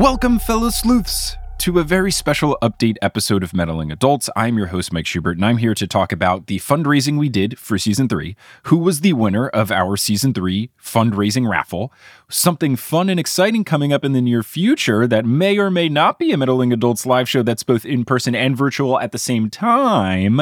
Welcome, fellow sleuths, to a very special update episode of Meddling Adults. I'm your host, Mike Schubert, and I'm here to talk about the fundraising we did for season three, who was the winner of our season three fundraising raffle, something fun and exciting coming up in the near future that may or may not be a Meddling Adults live show that's both in person and virtual at the same time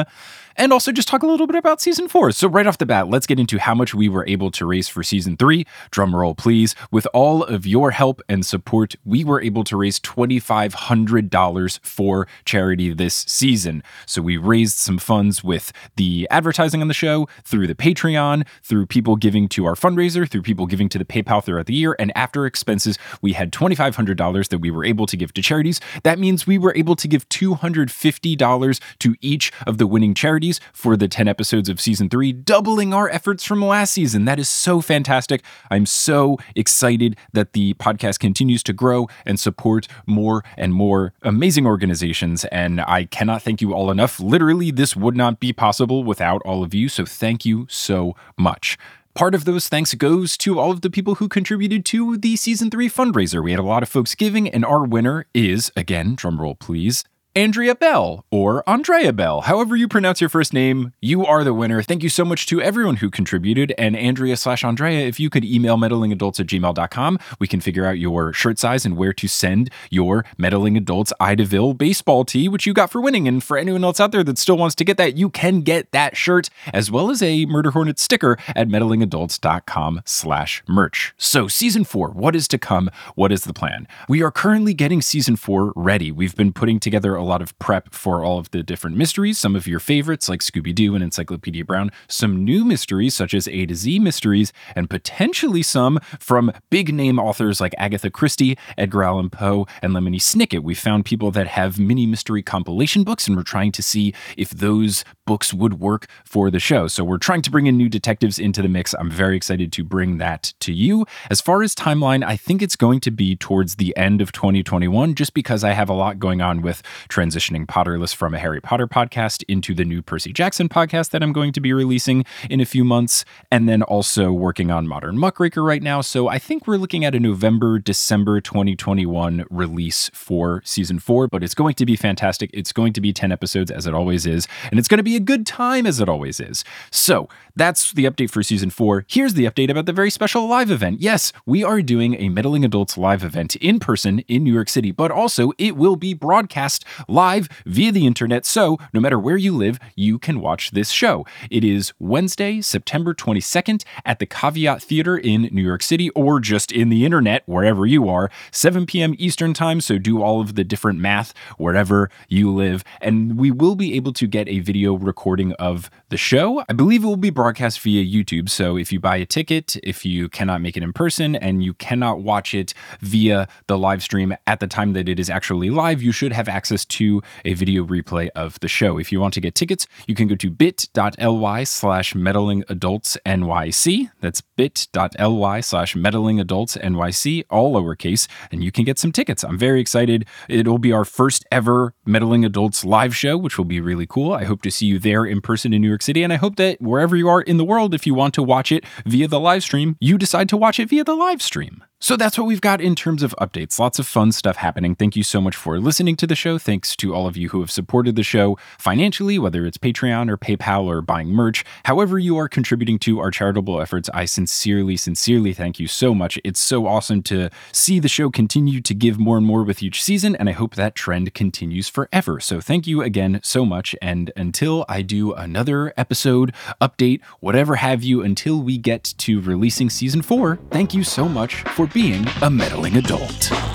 and also just talk a little bit about season four. So, right off the bat, let's get into how much we were able to raise for season three. Drum roll, please. With all of your help and support, we were able to raise $2,500 for charity this season. So, we raised some funds with the advertising on the show, through the Patreon, through people giving to our fundraiser, through people giving to the PayPal throughout the year. And after expenses, we had $2,500 that we were able to give to charities. That means we were able to give $250 to each of the winning charities for the 10 episodes of season three, doubling our efforts from last season. That is so fantastic. I'm so excited that the podcast continues to grow and support more and more amazing organizations. And I cannot thank you all enough. Literally, this would not be possible without all of you. So thank you so much. Part of those thanks goes to all of the people who contributed to the season three fundraiser. We had a lot of folks giving, and our winner is, again, drumroll please, Andrea Bell or Andrea Bell, however you pronounce your first name, you are the winner. Thank you so much to everyone who contributed. And Andrea slash Andrea, if you could email meddlingadults at gmail.com, we can figure out your shirt size and where to send your Meddling Adults Idaville baseball tee, which you got for winning. And for anyone else out there that still wants to get that, you can get that shirt as well as a Murder Hornet sticker at meddlingadults.com slash merch. So season four, what is to come? What is the plan? We are currently getting season four ready. We've been putting together a lot of prep for all of the different mysteries, some of your favorites like Scooby Doo and Encyclopedia Brown, some new mysteries such as A to Z mysteries, and potentially some from big name authors like Agatha Christie, Edgar Allan Poe, and Lemony Snicket. We found people that have mini mystery compilation books, and we're trying to see if those books would work for the show. So we're trying to bring in new detectives into the mix. I'm very excited to bring that to you. As far as timeline, I think it's going to be towards the end of 2021, just because I have a lot going on with transitioning Potterless from a Harry Potter podcast into the new Percy Jackson podcast that I'm going to be releasing in a few months, and then also working on Modern Muckraker right now. So I think we're looking at a November, December 2021 release for season four, but it's going to be fantastic. It's going to be 10 episodes as it always is, and it's going to be a good time as it always is. So that's the update for season four. Here's the update about the very special live event. Yes, we are doing a Meddling Adults live event in person in New York City, but also it will be broadcast live via the internet. So, no matter where you live, you can watch this show. It is Wednesday, September 22nd at the Caveat Theater in New York City, or just in the internet, wherever you are, 7 p.m. Eastern Time. So, do all of the different math wherever you live. And we will be able to get a video recording of the show. I believe it will be broadcast via YouTube. So, if you buy a ticket, if you cannot make it in person, and you cannot watch it via the live stream at the time that it is actually live, you should have access to a video replay of the show. If you want to get tickets, you can go to bit.ly slash meddlingadultsnyc. That's bit.ly slash meddlingadultsnyc, all lowercase, and you can get some tickets. I'm very excited. It'll be our first ever Meddling Adults live show, which will be really cool. I hope to see you there in person in New York City, and I hope that wherever you are in the world, if you want to watch it via the live stream, you decide to watch it via the live stream. So that's what we've got in terms of updates. Lots of fun stuff happening. Thank you so much for listening to the show. Thanks to all of you who have supported the show financially, whether it's Patreon or PayPal or buying merch. However, you are contributing to our charitable efforts, I sincerely, sincerely thank you so much. It's so awesome to see the show continue to give more and more with each season, and I hope that trend continues forever. So thank you again so much. And until I do another episode, update, whatever have you, until we get to releasing season four, thank you so much for being a meddling adult.